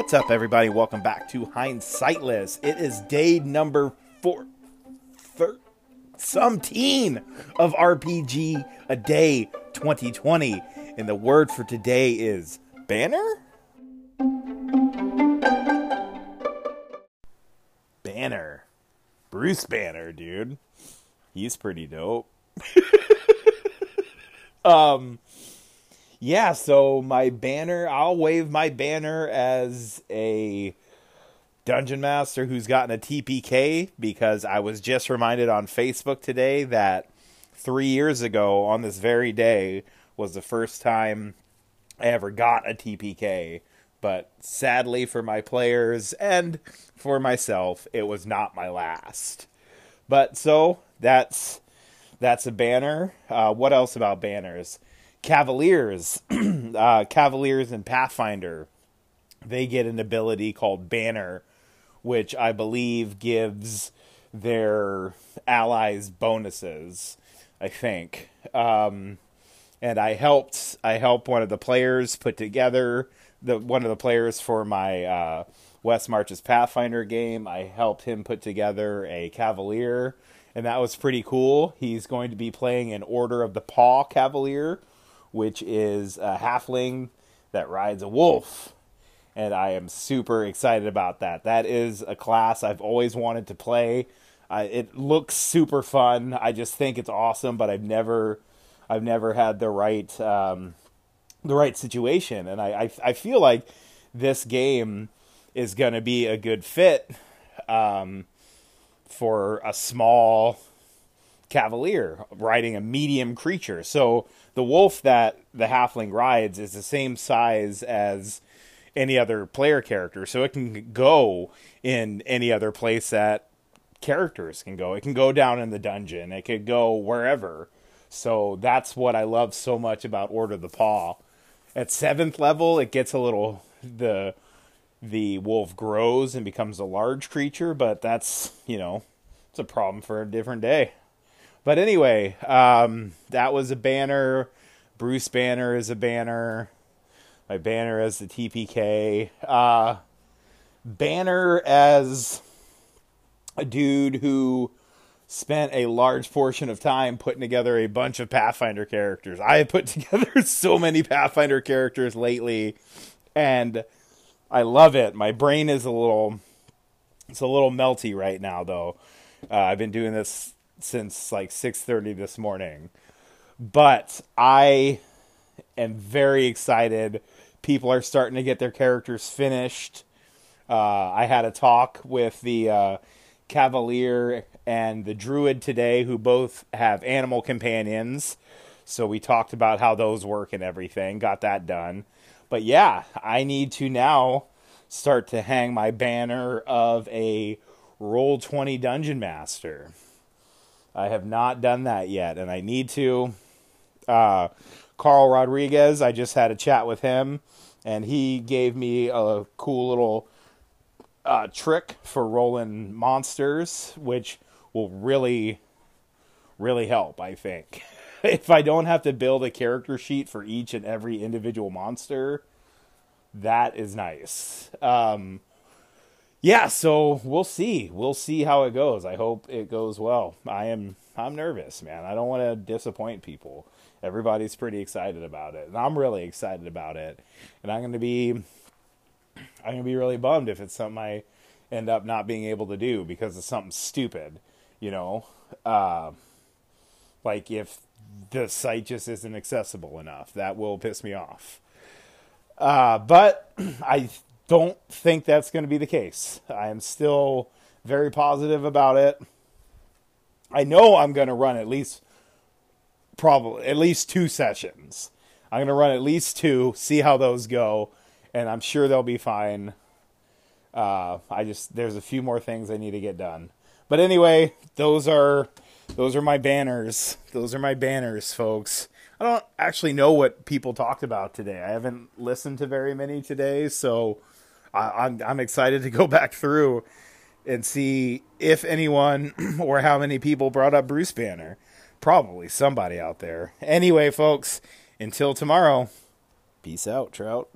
What's up, everybody? Welcome back to Hindsightless. It is day number four, thir- some teen of RPG a day 2020, and the word for today is banner. Banner, Bruce Banner, dude. He's pretty dope. um yeah, so my banner, I'll wave my banner as a dungeon master who's gotten a TPK because I was just reminded on Facebook today that three years ago on this very day was the first time I ever got a TPK. But sadly for my players and for myself, it was not my last. But so that's that's a banner. Uh, what else about banners? Cavaliers, uh, Cavaliers and Pathfinder, they get an ability called Banner, which I believe gives their allies bonuses. I think, um, and I helped. I helped one of the players put together the one of the players for my uh, West Marches Pathfinder game. I helped him put together a Cavalier, and that was pretty cool. He's going to be playing an Order of the Paw Cavalier which is a halfling that rides a wolf. And I am super excited about that. That is a class I've always wanted to play. Uh, it looks super fun. I just think it's awesome, but I've never, I've never had the right, um, the right situation. And I, I, I feel like this game is going to be a good fit um, for a small cavalier riding a medium creature. So the wolf that the halfling rides is the same size as any other player character, so it can go in any other place that characters can go. It can go down in the dungeon. It could go wherever. So that's what I love so much about Order of the Paw. At seventh level, it gets a little the the wolf grows and becomes a large creature, but that's you know it's a problem for a different day. But anyway, um, that was a banner. Bruce Banner is a banner. My banner as the TPK. Uh, banner as a dude who spent a large portion of time putting together a bunch of Pathfinder characters. I have put together so many Pathfinder characters lately, and I love it. My brain is a little, it's a little melty right now, though. Uh, I've been doing this since like 6:30 this morning. But I am very excited. People are starting to get their characters finished. Uh, I had a talk with the uh, Cavalier and the Druid today, who both have animal companions. So we talked about how those work and everything. Got that done. But yeah, I need to now start to hang my banner of a Roll 20 Dungeon Master. I have not done that yet, and I need to. Uh, Carl Rodriguez, I just had a chat with him, and he gave me a cool little uh, trick for rolling monsters, which will really, really help, I think. if I don't have to build a character sheet for each and every individual monster, that is nice. Um, yeah, so we'll see. We'll see how it goes. I hope it goes well. I am I'm nervous, man. I don't want to disappoint people. Everybody's pretty excited about it, and I'm really excited about it. And I'm going to be I'm going to be really bummed if it's something I end up not being able to do because of something stupid, you know? Uh, like if the site just isn't accessible enough, that will piss me off. Uh, but I don't think that's going to be the case. I am still very positive about it. I know I'm going to run at least probably at least two sessions. I'm going to run at least two, see how those go, and I'm sure they'll be fine. Uh, I just there's a few more things I need to get done. But anyway, those are those are my banners. Those are my banners, folks. I don't actually know what people talked about today. I haven't listened to very many today, so I, am I'm excited to go back through and see if anyone or how many people brought up Bruce Banner. Probably somebody out there. Anyway, folks, until tomorrow, peace out, Trout.